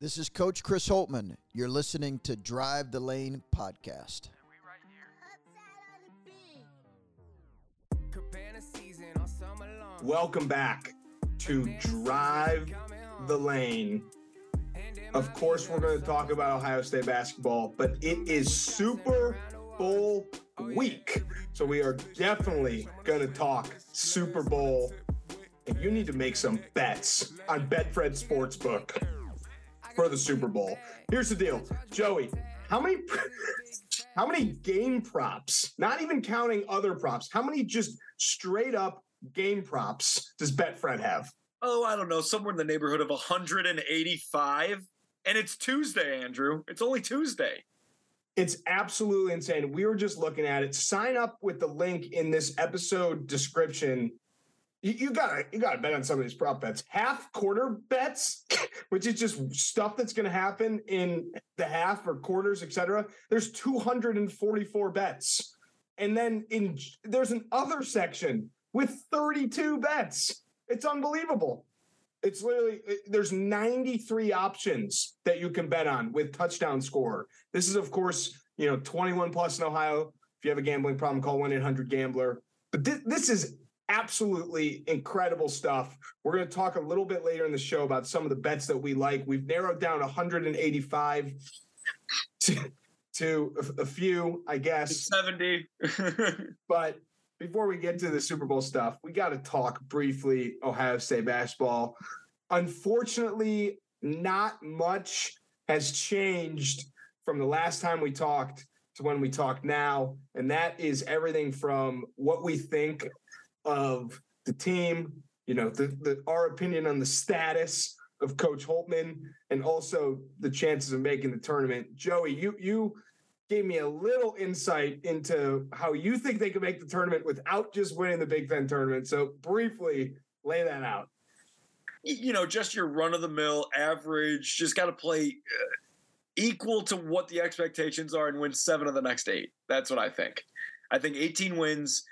This is Coach Chris Holtmann. You're listening to Drive the Lane podcast. Welcome back to Drive the Lane. Of course, we're going to talk about Ohio State basketball, but it is Super Bowl week. So we are definitely going to talk Super Bowl. And you need to make some bets on Betfred Sportsbook for the Super Bowl. Here's the deal, Joey. How many how many game props, not even counting other props, how many just straight up game props does Betfred have? Oh, I don't know, somewhere in the neighborhood of 185. And it's Tuesday, Andrew. It's only Tuesday. It's absolutely insane. We were just looking at it. Sign up with the link in this episode description. You, gotta you gotta bet on some of these prop bets. Half quarter bets, which is just stuff that's gonna happen in the half or quarters, etc. There's 244 bets. And then in there's an other section with 32 bets. It's unbelievable. It's literally uh, there's 93 options that you can bet on with touchdown score. This is of course, you know, 21 plus in Ohio. If you have a gambling problem, call 1-800-GAMBLER. But th- this is absolutely incredible stuff. We're going to talk a little bit later in the show about some of the bets that we like. We've narrowed down 185 to, to a, a few, I guess. 70. but before we get to the Super Bowl stuff, we got to talk briefly Ohio State basketball. Unfortunately, not much has changed from the last time we talked to when we talk now. And that is everything from what we think of the team, you know, the, the our opinion on the status of Coach Holtmann and also the chances of making the tournament. Joey, you you gave me a little insight into how you think they could make the tournament without just winning the Big Ten tournament. So briefly lay that out. You know, just your run of the mill average, just got to play uh, equal to what the expectations are and win seven of the next eight. That's what I think. I think 18 wins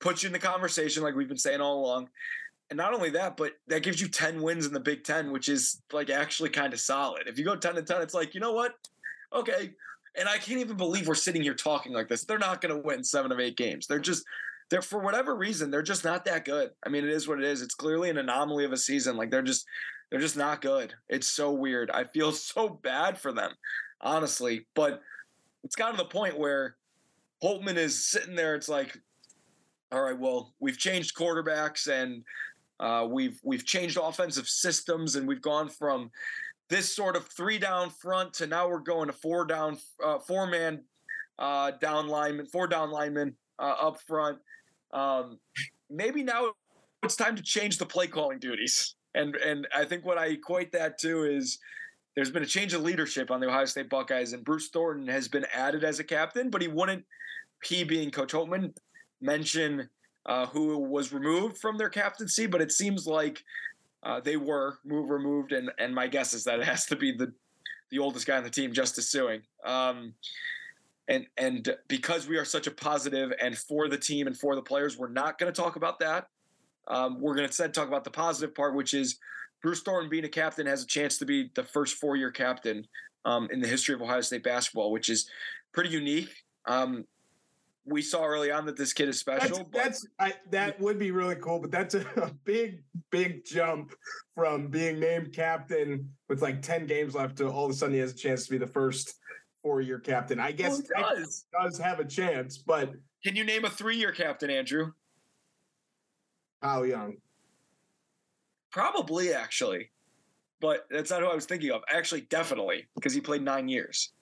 puts you in the conversation, like we've been saying all along. And not only that, but that gives you 10 wins in the Big Ten, which is like actually kind of solid. If you go 10 to 10, it's like, you know what? Okay, and I can't even believe we're sitting here talking like this. They're not going to win seven of eight games. They're just, they're for whatever reason, they're just not that good. I mean, it is what it is. It's clearly an anomaly of a season. Like they're just, they're just not good. It's so weird. I feel so bad for them, honestly. But it's gotten to the point where Holtmann is sitting there. It's like, all right, well, we've changed quarterbacks and uh, we've we've changed offensive systems and we've gone from this sort of three down front to now we're going to four down, uh, four man uh, down lineman, four down linemen uh, up front. Um, maybe now it's time to change the play calling duties. And and I think what I equate that to is there's been a change of leadership on the Ohio State Buckeyes, and Bruce Thornton has been added as a captain, but he wouldn't. He being Coach Holtmann mention uh, who was removed from their captaincy, but it seems like uh, they were move removed, and and my guess is that it has to be the the oldest guy on the team, Justice Sueing. Um, and and because we are such a positive and for the team and for the players, we're not going to talk about that. Um, we're going to instead talk about the positive part, which is Bruce Thornton being a captain has a chance to be the first four year captain um, in the history of Ohio State basketball, which is pretty unique. Um, we saw early on that this kid is special. That's, that's I, that would be really cool, but that's a, a, big, big jump from being named captain with like ten games left to all of a sudden he has a chance to be the first four-year captain. I guess well, does. does have a chance, but can you name a three-year captain, Andrew? How young? Probably, actually, but that's not who I was thinking of. Actually, definitely because he played nine years.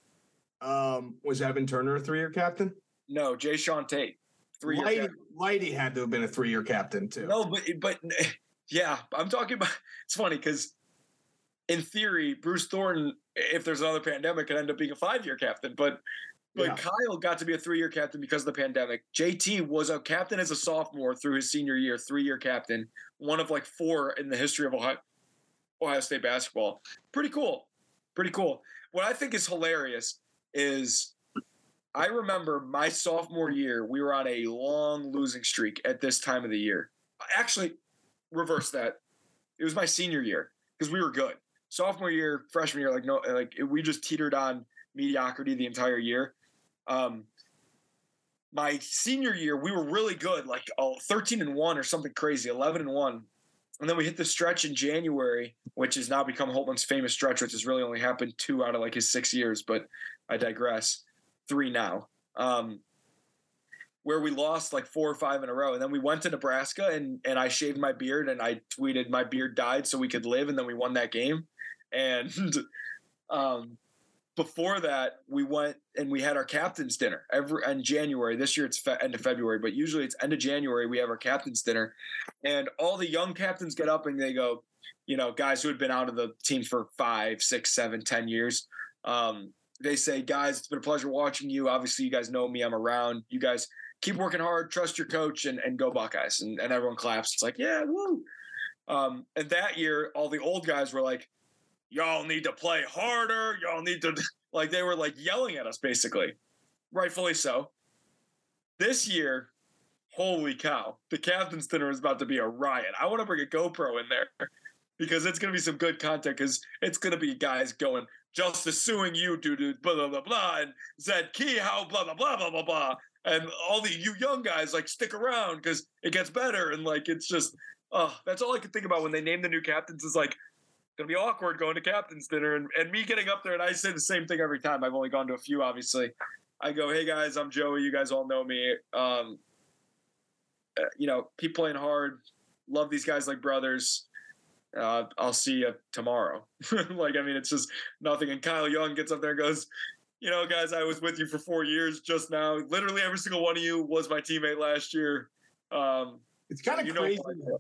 Um, was Evan Turner a three-year captain? No, Jae'Sean Tate. Three Lighty, Lighty had to have been a three year captain too. No, but but yeah, I'm talking about. It's funny because in theory, Bruce Thornton, if there's another pandemic, could end up being a five year captain. But but yeah. Kyle got to be a three year captain because of the pandemic. JT was a captain as a sophomore through his senior year, three year captain, one of like four in the history of Ohio, Ohio State basketball. Pretty cool. Pretty cool. What I think is hilarious is I remember my sophomore year, we were on a long losing streak at this time of the year. Actually, reverse that. It was my senior year because we were good. sophomore year, freshman year, like no, like we just teetered on mediocrity the entire year. Um, my senior year, we were really good, like oh, 13 and one or something crazy, 11 and one. And then we hit the stretch in January, which has now become Holtmann's famous stretch, which has really only happened two out of like his six years, but I digress. Three now. Um, where we lost like four or five in a row. And then we went to Nebraska and and I shaved my beard and I tweeted my beard died so we could live and then we won that game. And um before that, we went and we had our captain's dinner every in January. This year it's fe- end of February, but usually it's end of January. We have our captain's dinner, and all the young captains get up and they go, you know, guys who had been out of the team for five, six, seven, ten years. Um, they say, guys, it's been a pleasure watching you. Obviously, you guys know me. I'm around. You guys keep working hard. Trust your coach, and, and go Buckeyes. And, and everyone claps. It's like, yeah, woo. Um, and that year, all the old guys were like, y'all need to play harder. Y'all need to like they were like yelling at us basically. Rightfully so. This year, holy cow, the captain's dinner is about to be a riot. I want to bring a GoPro in there because it's going to be some good content because it's going to be guys going, Justice Sueing you, dude, dude, blah, blah, blah, blah, and Zed Kehoe, blah, blah, blah, blah, blah, blah. And all the you young guys like stick around because it gets better. And like, it's just, oh, that's all I can think about when they name the new captains is like, gonna be awkward going to captain's dinner and, and me getting up there and I say the same thing every time. I've only gone to a few, obviously. I go, hey guys, I'm Joey. You guys all know me. Um, uh, you know, keep playing hard. Love these guys like brothers. Uh, I'll see you tomorrow. like, I mean, it's just nothing. And Kyle Young gets up there and goes, you know, guys, I was with you for four years just now. Literally every single one of you was my teammate last year. Um, it's kind of crazy. Know,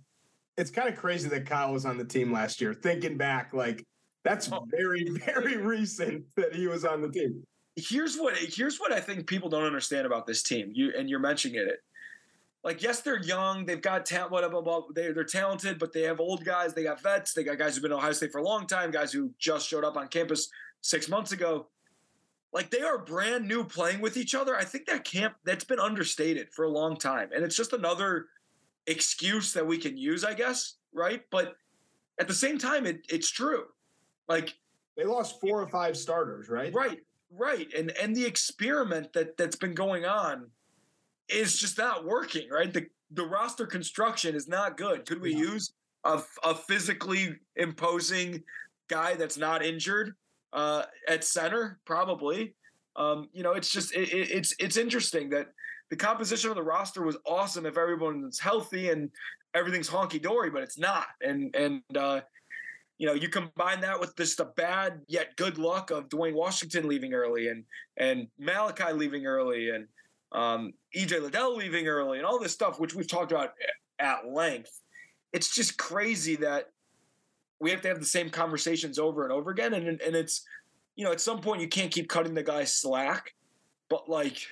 it's kind of crazy that Kyle was on the team last year. Thinking back, like that's oh. very, very recent that he was on the team. Here's what here's what I think people don't understand about this team. You and you're mentioning it. Like, yes, they're young, they've got talent, blah, blah, blah. They, they're talented, but they have old guys, they got vets, they got guys who've been at Ohio State for a long time, guys who just showed up on campus six months ago. Like they are brand new playing with each other. I think that camp that's been understated for a long time. And it's just another excuse that we can use, I guess, right? But at the same time, it, it's true. Like they lost four or five starters, right? Right, right. And and the experiment that that's been going on is just not working, right? The the roster construction is not good. Could we yeah. use a, a physically imposing guy that's not injured uh, at center? Probably. Um, you know, it's just it, it, it's it's interesting that the composition of the roster was awesome if everyone's healthy and everything's honky dory, but it's not. And and uh, you know, you combine that with just the bad yet good luck of Duane Washington leaving early and and Malaki leaving early and um, EJ Liddell leaving early and all this stuff, which we've talked about at length. It's just crazy that we have to have the same conversations over and over again. And and it's you know, at some point you can't keep cutting the guy slack, but like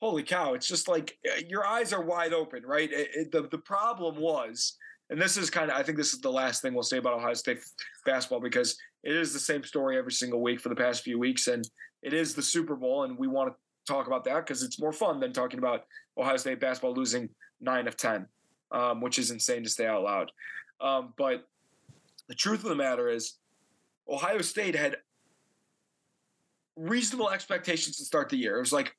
holy cow, it's just like uh, your eyes are wide open, right? It, it, the, the problem was, and this is kind of, I think this is the last thing we'll say about Ohio State basketball because it is the same story every single week for the past few weeks. And it is the Super Bowl. And we want to talk about that because it's more fun than talking about Ohio State basketball losing nine of 10, um, which is insane to say out loud. Um, but the truth of the matter is, Ohio State had reasonable expectations to start the year. It was like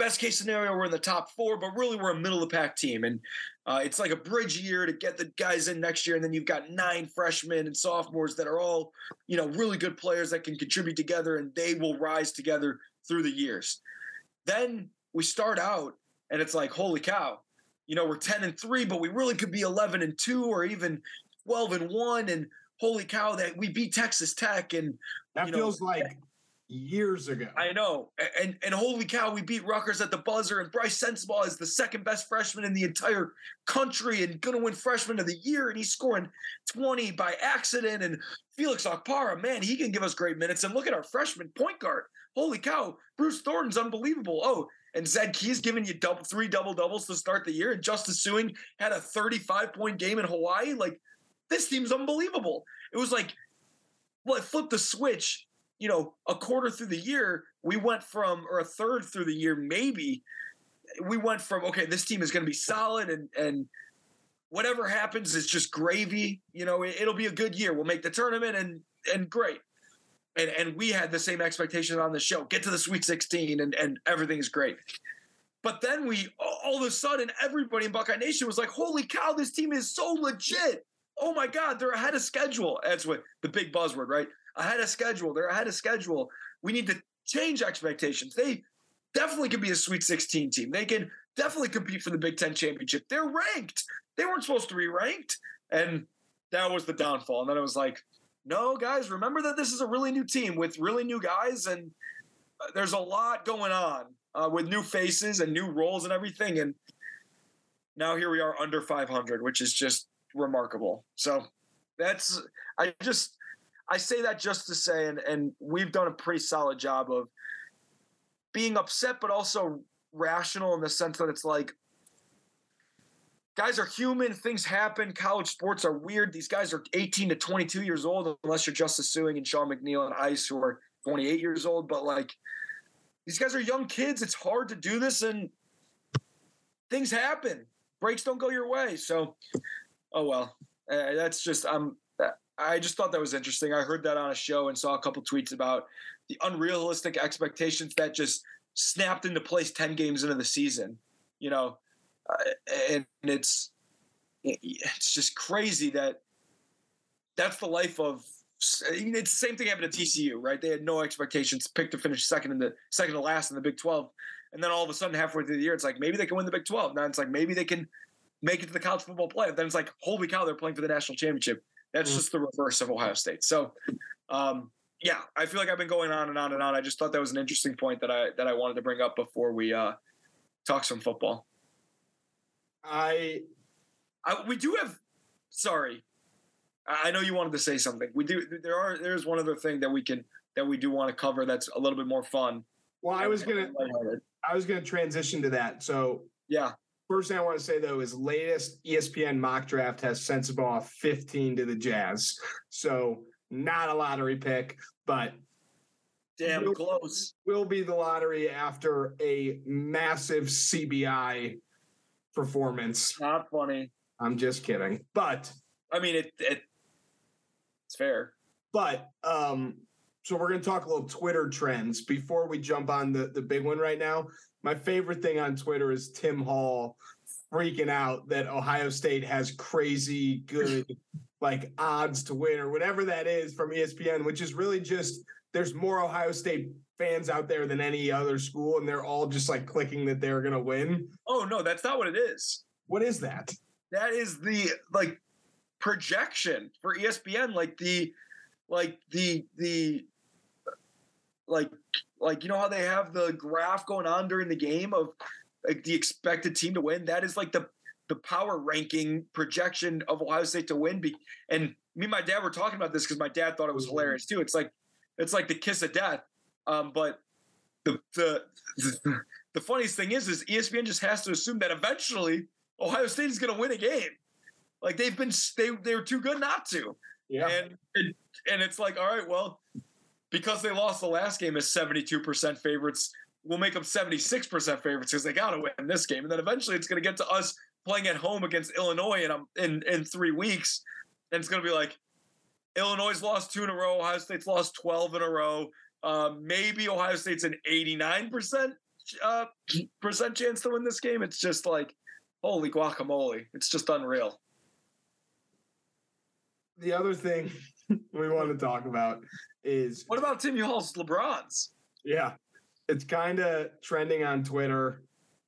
best case scenario, we're in the top four, but really we're a middle of the pack team. And uh, it's like a bridge year to get the guys in next year. And then you've got nine freshmen and sophomores that are all, you know, really good players that can contribute together and they will rise together through the years. Then we start out and it's like, holy cow, you know, we're 10 and three, but we really could be 11 and two or even 12 and one. And holy cow, that we beat Texas Tech. And that you know, feels like years ago. I know. And and holy cow, we beat Rutgers at the buzzer, and Brice Sensabaugh is the second best freshman in the entire country and gonna win freshman of the year, and he's scoring 20 by accident. And Felix Okpara, man, he can give us great minutes. And look at our freshman point guard. Holy cow, Bruce Thornton's unbelievable. Oh, and Zed Key's giving you double three double doubles to start the year, and Justice Sueing had a 35 point game in Hawaii. Like, this team's unbelievable. It was like, well, flip the switch you know, a quarter through the year, we went from, or a third through the year, maybe, we went from, okay, this team is going to be solid and, and, whatever happens is just gravy. You know, it, will be a good year. We'll make the tournament and and great. And and we had the same expectation on the show. Get to the Sweet 16 and and everything's great. But then we all of a sudden everybody in Buckeye Nation was like, "Holy cow, this team is so legit." Oh my God, they're ahead of schedule. That's what the big buzzword, right? Ahead of schedule. They're ahead of schedule. We need to change expectations. They definitely could be a Sweet 16 team. They can definitely compete for the Big Ten championship. They're ranked. They weren't supposed to be ranked. And that was the downfall. And then it was like, no, guys, remember that this is a really new team with really new guys, and uh, there's a lot going on uh, with new faces and new roles and everything. And now here we are under 500, which is just remarkable. So that's, I just, I say that just to say, and, and we've done a pretty solid job of being upset, but also rational in the sense that it's like, guys are human. Things happen. College sports are weird. These guys are 18 to 22 years old, unless you're Justice Sueing and Sean McNeil and Ice, who are 28 years old. But like, these guys are young kids. It's hard to do this, and things happen. Breaks don't go your way. So, oh well. Uh, that's just I'm. I just thought that was interesting. I heard that on a show and saw a couple tweets about the unrealistic expectations that just snapped into place 10 games into the season. You know, uh, and it's it's just crazy that that's the life of it's the same thing happened to TCU, right? They had no expectations, picked to finish second in the second to last in the Big 12. And then all of a sudden, halfway through the year, it's like maybe they can win the Big 12. Now it's like maybe they can make it to the college football playoff. Then it's like, holy cow, they're playing for the national championship. That's mm-hmm. just the reverse of Ohio State. So, um, yeah, I feel like I've been going on and on and on. I just thought that was an interesting point that I that I wanted to bring up before we uh, talk some football. I, I we do have. Sorry, I know you wanted to say something. We do. There are. There's one other thing that we can that we do want to cover. That's a little bit more fun. Well, I was gonna. I was gonna transition to that. So yeah. First thing I want to say though is latest ESPN mock draft has Sensabaugh 15 to the Jazz. So not a lottery pick, but damn will, close. Will be the lottery after a massive CBI performance. Not funny. I'm just kidding. But I mean it, it it's fair. But um so we're going to talk a little Twitter trends before we jump on the the big one right now. My favorite thing on Twitter is Tim Hall freaking out that Ohio State has crazy good like odds to win or whatever that is from ESPN, which is really just there's more Ohio State fans out there than any other school, and they're all just like clicking that they're gonna win. Oh no, that's not what it is. What is that? That is the like projection for ESPN, like the like the the like like you know how they have the graph going on during the game of like the expected team to win. That is like the the power ranking projection of Ohio State to win. Be- and me and my dad were talking about this because my dad thought it was hilarious too. It's like it's like the kiss of death. Um, but the, the the the funniest thing is, is ESPN just has to assume that eventually Ohio State is going to win a game. Like they've been they they're too good not to. Yeah. And and, and it's like, all right, well, because they lost the last game as 72% favorites, we'll make them 76% favorites because they got to win this game. And then eventually it's going to get to us playing at home against Illinois in, um, in, in three weeks. And it's going to be like, Illinois lost two in a row. Ohio State's lost 12 in a row. Uh, maybe Ohio State's an 89% uh, percent chance to win this game. It's just like, holy guacamole. It's just unreal the other thing we want to talk about is what about Timmy Hall's LeBrons? Yeah, it's kind of trending on Twitter.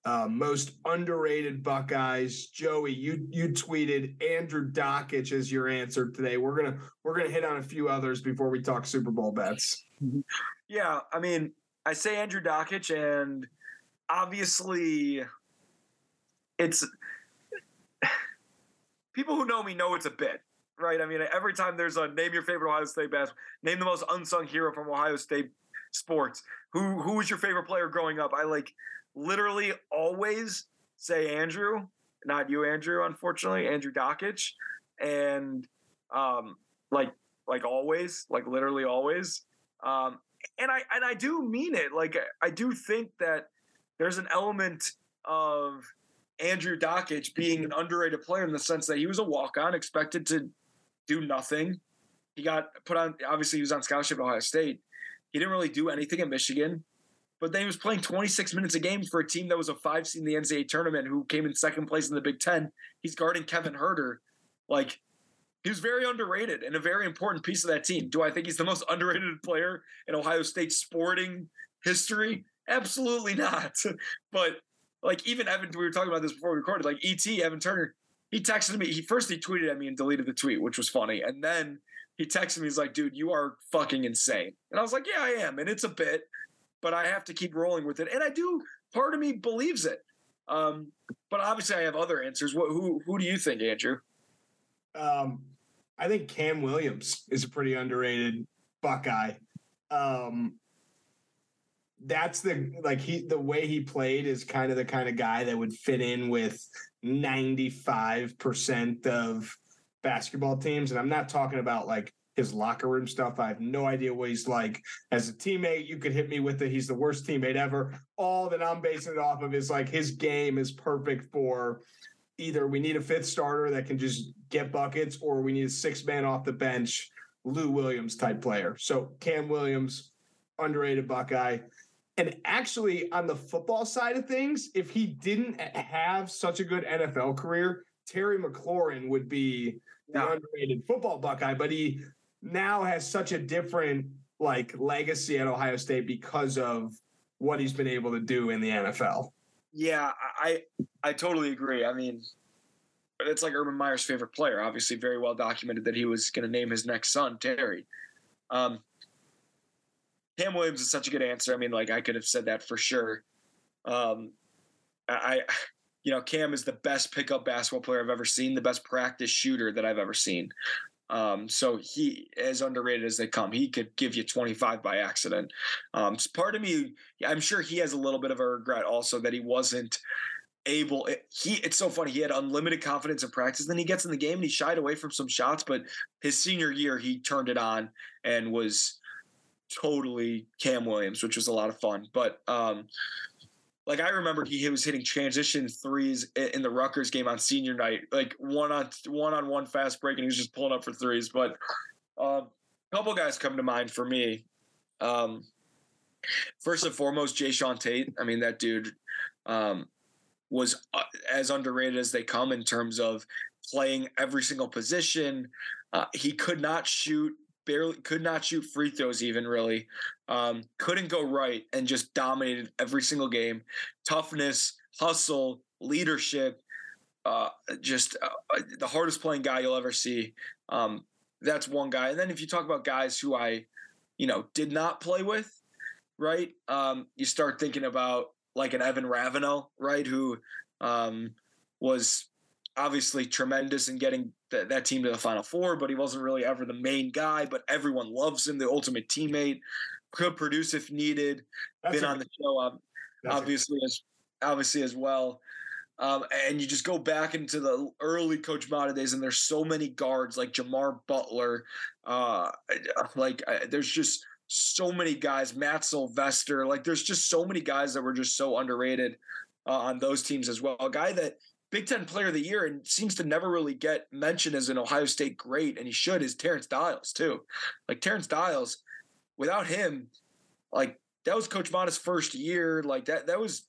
Uh, most underrated Buckeyes. Joey, you you tweeted Andrew Dakich as your answer today. We're gonna we're gonna hit on a few others before we talk Super Bowl bets. Yeah, I mean, I say Andrew Dakich, and obviously, it's people who know me know it's a bit right? I mean, every time there's a name your favorite Ohio State basketball, name the most unsung hero from Ohio State sports. Who who was your favorite player growing up? I like literally always say Andrew, not you, Andrew. Unfortunately, Andrew Dakich, and um, like like always, like literally always. Um, and I and I do mean it. Like I do think that there's an element of Andrew Dakich being an underrated player in the sense that he was a walk on, expected to do nothing. He got put on, obviously, he was on scholarship at Ohio State. He didn't really do anything at Michigan, but then he was playing 26 minutes a game for a team that was a five seed in the NCAA tournament who came in second place in the Big Ten. He's guarding Kevin Huerter. Like, he was very underrated and a very important piece of that team. Do I think he's the most underrated player in Ohio State sporting history? Absolutely not. But like even Evan, we were talking about this before we recorded. Like ET Evan Turner, he texted me. He first he tweeted at me and deleted the tweet, which was funny, and then he texted me. He's like, "Dude, you are fucking insane," and I was like, "Yeah, I am," and it's a bit, but I have to keep rolling with it, and I do. Part of me believes it, um, but obviously I have other answers. What, who who do you think, Andrew? Um, I think Cam Williams is a pretty underrated Buckeye. Um, that's the like he the way he played is kind of the kind of guy that would fit in with 95% of basketball teams and I'm not talking about like his locker room stuff. I have no idea what he's like as a teammate. You could hit me with it. He's the worst teammate ever. All that I'm basing it off of is like his game is perfect for either we need a fifth starter that can just get buckets or we need a six man off the bench, Lou Williams type player. So Cam Williams, underrated Buckeye. And actually, on the football side of things, if he didn't have such a good NFL career, Terry McLaurin would be the Yeah. underrated football Buckeye. But he now has such a different like legacy at Ohio State because of what he's been able to do in the NFL. Yeah, I I totally agree. I mean, it's like Urban Meyer's favorite player. Obviously, very well documented that he was going to name his next son Terry. Um, Cam Williams is such a good answer. I mean, like I could have said that for sure. Um, I, you know, Cam is the best pickup basketball player I've ever seen, the best practice shooter that I've ever seen. Um, so he, as underrated as they come, he could give you 25 by accident. Um, so part of me, I'm sure he has a little bit of a regret also that he wasn't able. He, it's so funny. He had unlimited confidence in practice. Then he gets in the game and he shied away from some shots. But his senior year, he turned it on and was totally Cam Williams, which was a lot of fun. But um, like I remember he, was hitting transition threes in the Rutgers game on senior night, like one on one on one fast break, and he was just pulling up for threes. But um, a couple guys come to mind for me. Um, first and foremost, Jae'Sean Tate. I mean, that dude um, was uh, as underrated as they come in terms of playing every single position. Uh, he could not shoot, barely could not shoot free throws, even really. Um, couldn't go right and just dominated every single game. Toughness, hustle, leadership. Uh, just uh, the hardest playing guy you'll ever see. Um, that's one guy. And then if you talk about guys who I, you know, did not play with, right? Um, you start thinking about like an Evan Ravenel, right? Who um, was obviously tremendous in getting th- that team to the Final Four, but he wasn't really ever the main guy. But everyone loves him, the ultimate teammate. Could produce if needed. That's Been a- on the show, ob- that's a- obviously as obviously as well. Um, and you just go back into the early Coach Matta days, and there's so many guards like Jamar Butler. Uh, like uh, there's just so many guys. Matt Sylvester. Like there's just so many guys that were just so underrated uh, on those teams as well. A guy that Big Ten Player of the Year and seems to never really get mentioned as an Ohio State great, and he should. Is Terence Dials too? Like Terence Dials, without him, like that was Coach Matta's first year. Like that, that was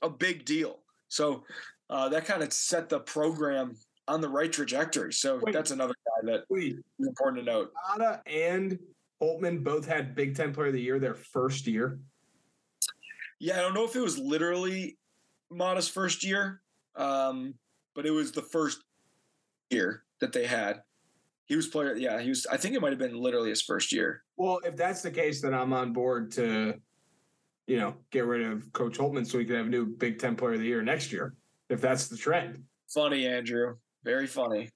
a big deal. So uh, that kind of set the program on the right trajectory. So Wait. that's another guy that Wait, is important to note. Matta and Holtmann both had Big Ten Player of the Year their first year. Yeah, I don't know if it was literally Matta's first year, um, but it was the first year that they had. He was player. Yeah, he was. I think it might have been literally his first year. Well, if that's the case, then I'm on board to, you know, get rid of Coach Holtmann so we can have a new Big Ten Player of the Year next year. If that's the trend. Funny, Andrew. Very funny.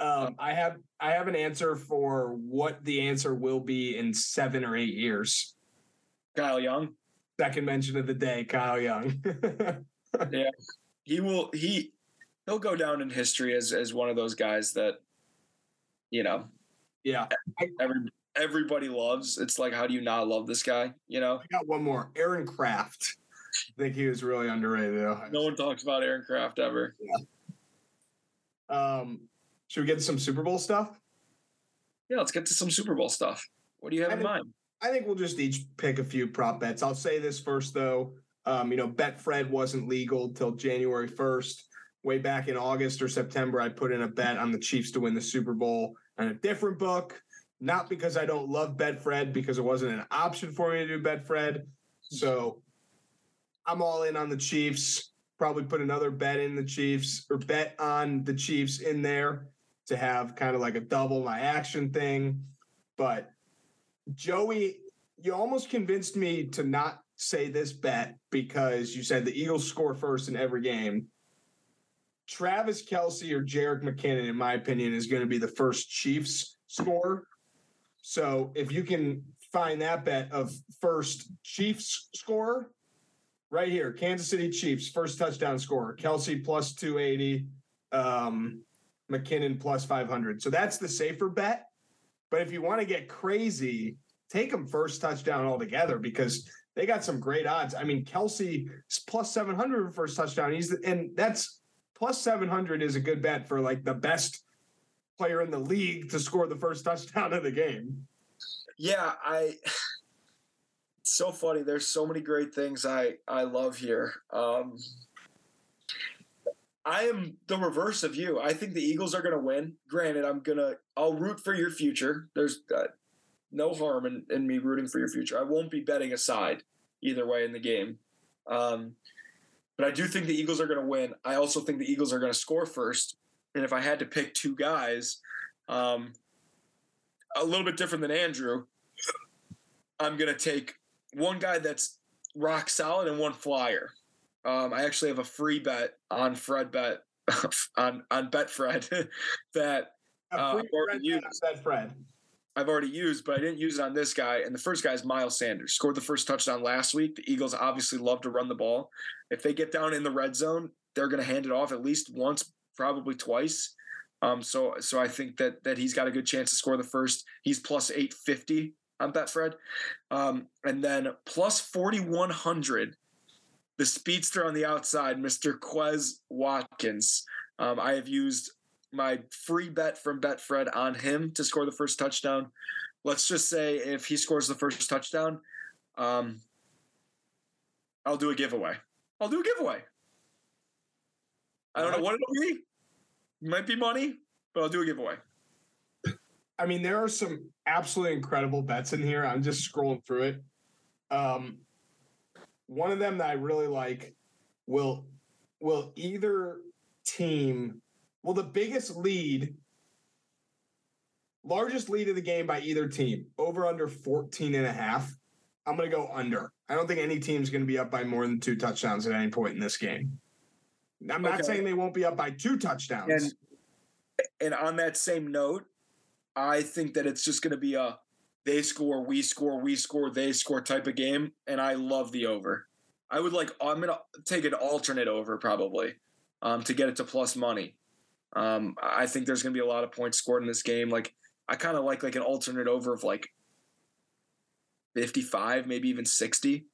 Um, I have I have an answer for what the answer will be in seven or eight years. Kyle Young. Second mention of the day, Kyle Young. Yeah, he will. He he'll go down in history as as one of those guys that, you know, yeah, every everybody loves. It's like, how do you not love this guy? You know. I got one more. Aaron Craft. I think he was really underrated. No one talks about Aaron Craft ever. Yeah. Um, should we get to some Super Bowl stuff? Yeah, let's get to some Super Bowl stuff. What do you have I in think- mind? I think we'll just each pick a few prop bets. I'll say this first though. Um, you know, Betfred wasn't legal till January 1st. Way back in August or September, I put in a bet on the Chiefs to win the Super Bowl on a different book. Not because I don't love Betfred, because it wasn't an option for me to do Betfred. So I'm all in on the Chiefs. Probably put another bet in the Chiefs or bet on the Chiefs in there to have kind of like a double my action thing. But Joey, you almost convinced me to not say this bet because you said the Eagles score first in every game. Travis Kelce or Jerick McKinnon, in my opinion, is going to be the first Chiefs score. So if you can find that bet of first Chiefs score, right here, Kansas City Chiefs, first touchdown scorer, Kelce plus 280, um, McKinnon plus 500. So that's the safer bet. But if you want to get crazy, take them first touchdown altogether because they got some great odds. I mean, Kelce plus 700 for first touchdown. He's and that's plus 700 is a good bet for like the best player in the league to score the first touchdown of the game. Yeah, I. So funny. There's so many great things I I love here. Um, I am the reverse of you. I think the Eagles are going to win. Granted, I'm gonna I'll root for your future. There's uh, no harm in, in me rooting for your future. I won't be betting aside either way in the game. Um, but I do think the Eagles are going to win. I also think the Eagles are going to score first. And if I had to pick two guys, um, a little bit different than Andrew, I'm going to take one guy that's rock solid and one flyer. Um, I actually have a free bet on Fred Bet on on Betfred that A Uh, free Fred bet on Fred. I've already used, but I didn't use it on this guy. And the first guy is Miles Sanders. Scored the first touchdown last week. The Eagles obviously love to run the ball. If they get down in the red zone, they're going to hand it off at least once, probably twice. Um, so, so I think that that he's got a good chance to score the first. He's plus eight fifty on Betfred, um, and then plus forty one hundred. The speedster on the outside, Mister Quez Watkins. Um, I have used my free bet from Betfred on him to score the first touchdown. Let's just say if he scores the first touchdown, um, I'll do a giveaway. I'll do a giveaway. I don't know what it'll be. It might be money, but I'll do a giveaway. I mean, there are some absolutely incredible bets in here. I'm just scrolling through it. Um, one of them that I really like will will either team will the biggest lead largest lead of the game by either team over under 14 and a half i'm going to go under i don't think any team's going to be up by more than two touchdowns at any point in this game i'm not Okay. saying they won't be up by two touchdowns And and on that same note, I think that it's just going to be a they score, we score, we score, they score type of game, and I love the over. I would like I'm going to take an alternate over probably um, to get it to plus money. Um, I think there's going to be a lot of points scored in this game. Like I kind of like like an alternate over of like 55, maybe even 60,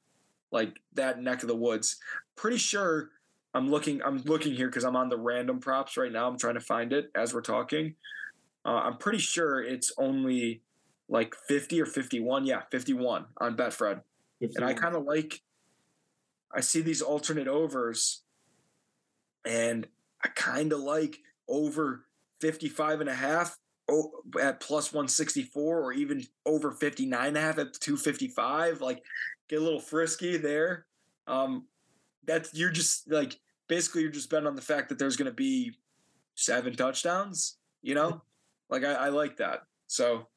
like that neck of the woods. Pretty sure I'm looking. I'm looking here because I'm on the random props right now. I'm trying to find it as we're talking. Uh, I'm pretty sure it's only like 50 or 51. Yeah, 51 on Betfred. And I kind of like. I see these alternate overs, and I kind of like over 55 and a half oh, at plus 164 or even over 59 and a half at 255 like get a little frisky there um that's you're just like basically you're just betting on the fact that there's going to be seven touchdowns you know like I, I like that so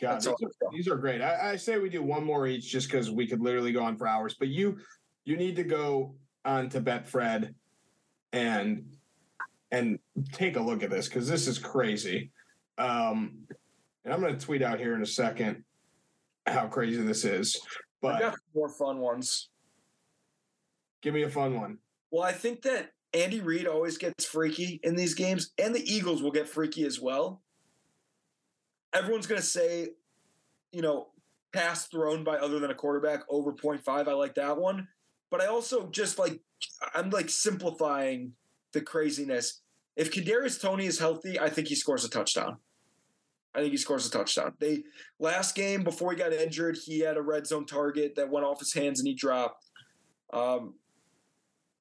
God, these, are, these are great. I, I say we do one more each just because we could literally go on for hours. But you you need to go on to Betfred and and take a look at this because this is crazy. Um, and I'm going to tweet out here in a second how crazy this is. But I got more fun ones give me a fun one. Well, I think that Andy Reid always gets freaky in these games, and the Eagles will get freaky as well. Everyone's going to say, you know, pass thrown by other than a quarterback over 0.5. I like that one. but I also just like I'm like simplifying the craziness. If Kadarius Toney is healthy, I think he scores a touchdown. I think he scores a touchdown. They last game before he got injured, he had a red zone target that went off his hands and he dropped. Um,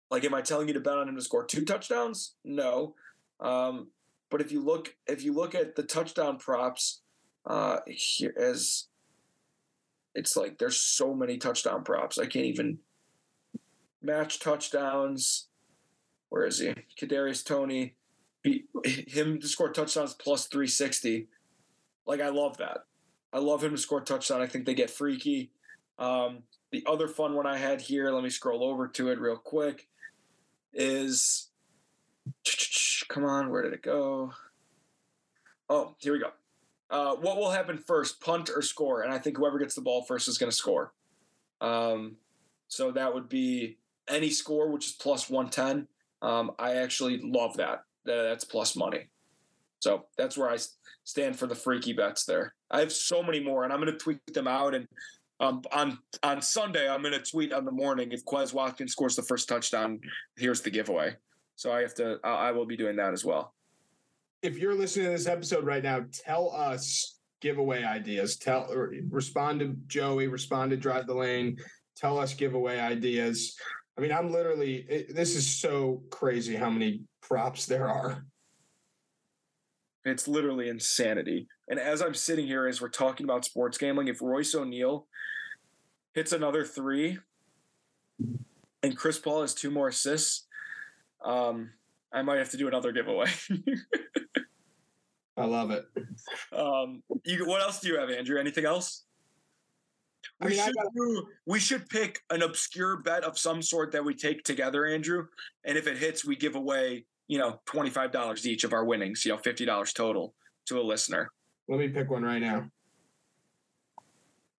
like, am I telling you to bet on him to score two touchdowns? No. Um, but if you look, if you look at the touchdown props, uh, here as it's like there's so many touchdown props. I can't even match touchdowns. Where is he? Kadarius Toney, him to score touchdowns plus 360. Like I love that. I love him to score touchdown. I think they get freaky. Um, the other fun one I had here, let me scroll over to it real quick, is come on, where did it go? Oh, here we go. Uh, what will happen first, punt or score? And I think whoever gets the ball first is going to score. Um, so that would be any score, which is plus 110. Um, I actually love that. That's plus money. So that's where I stand for the freaky bets there. I have so many more, and I'm going to tweet them out. And um, on on Sunday, I'm going to tweet on the morning if Quez Watkins scores the first touchdown. Here's the giveaway. So I have to. I will be doing that as well. If you're listening to this episode right now, tell us giveaway ideas. Tell respond to Joey. Respond to Drive the Lane. Tell us giveaway ideas. I mean, I'm literally. It, this is so crazy how many props there are. It's literally insanity. And as I'm sitting here, as we're talking about sports gambling, if Royce O'Neale hits another three and Chris Paul has two more assists, um, I might have to do another giveaway. I love it. Um, you, what else do you have, Andrew? Anything else? We I mean, should got- do, we should pick an obscure bet of some sort that we take together, Andrew. And if it hits, we give away you know, $25 each of our winnings, you know, $50 total to a listener. Let me pick one right now.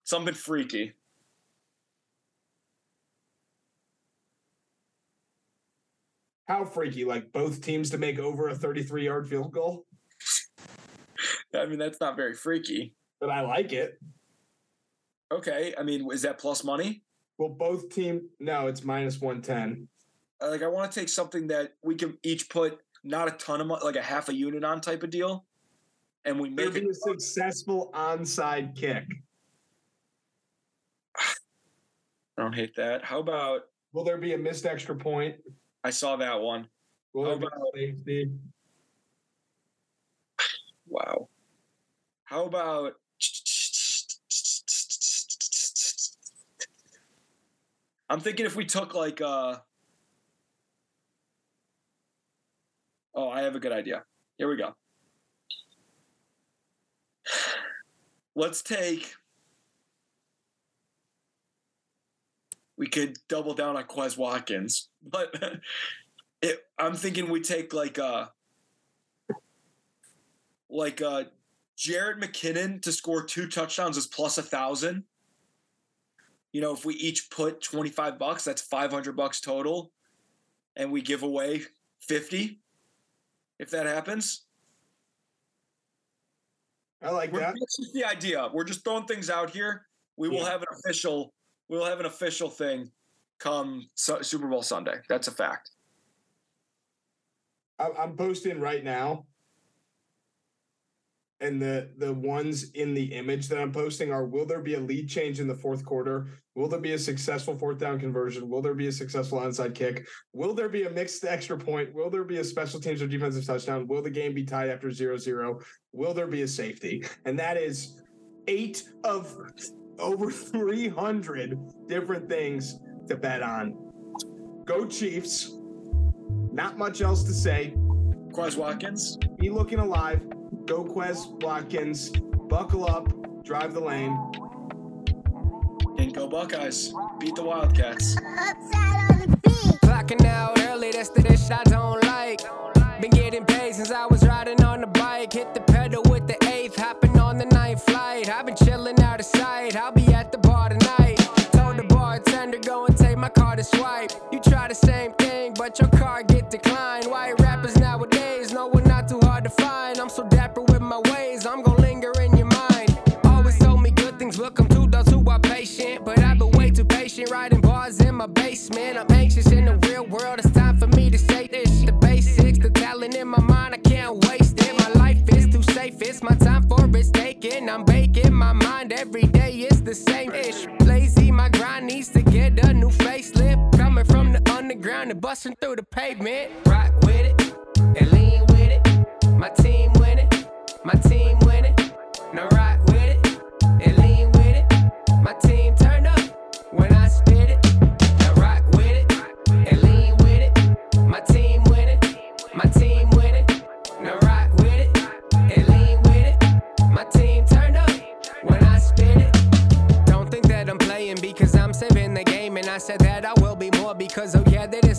Something freaky. How freaky? Like both teams to make over a 33 yard field goal? I mean, that's not very freaky. But I like it. Okay. I mean, is that plus money? Well, both team. No, it's minus 110 like I want to take something that we can each put not a ton of money, like a half a unit on type of deal, and we make it a successful onside kick. I don't hate that. How about? Will there be a missed extra point? I saw that one. Will How about, safety? Wow. How about? I'm thinking if we took like uh Oh, I have a good idea. Here we go. Let's take. We could double down on Quez Watkins, but it, I'm thinking we take like uh like uh Jerick McKinnon to score two touchdowns is plus a thousand. You know, if we each put 25 bucks, that's 500 bucks total, and we give away 50 if that happens. I like that. That's just the idea. We're just throwing things out here. We will have an official. We'll have an official thing come Super Bowl Sunday. That's a fact. I'm posting right now and the the ones in the image that I'm posting are will there be a lead change in the fourth quarter? Will there be a successful fourth down conversion? Will there be a successful onside kick? Will there be a mixed extra point? Will there be a special teams or defensive touchdown? Will the game be tied after 0-0? Will there be a safety? And that is eight of over 300 different things to bet on. Go Chiefs. Not much else to say. Quez Watkins. Be looking alive. Go Quez Watkins. Buckle up. Drive the lane. And go Buckeyes. Beat the Wildcats. Clocking out early, that's the dish I don't like. Been getting paid since I was riding on the bike. Hit the pedal with the eighth, hopping on the ninth flight. I've been chilling out of sight. I'll be at the bar tonight. Told the bartender, go and take my card to swipe. You try the same thing, but your card get declined. My basement. I'm anxious in the real world. It's time for me to say this. The basics, the talent in my mind, I can't waste it. My life is too safe. It's my time for risk taking. I'm baking my mind every day. It's the same ish. Lazy, my grind needs to get a new facelift. Coming from the underground and busting through the pavement. Rock with it and lean with it. My team winning. My team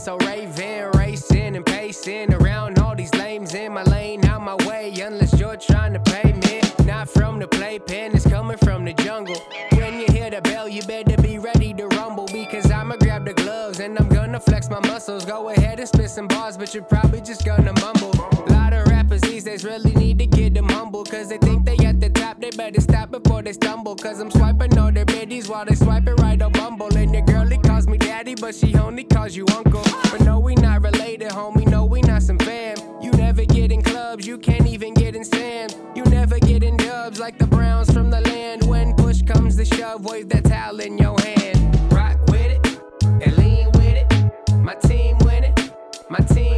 so raving. Racing and pacing around all these lanes in my lane, out my way. Unless you're trying to pay me. Not from the playpen, it's coming from the jungle. When you hear the bell, you better be ready to rumble because I'ma grab the gloves and I'm gonna flex my muscles. Go ahead and spit some bars, but you're probably just gonna mumble. A lot of rappers these days really need to get them humble because they think better stop before they stumble. Cause I'm swiping all their biddies while they swiping right on Bumble. And your girlie calls me daddy, but she only calls you uncle. But no, we not related, homie. No, we not some fam. You never get in clubs, you can't even get in Sam. You never get in dubs like the Browns from the land. When push comes to shove, wave that towel in your hand. Rock with it and lean with it. My team win it. My team.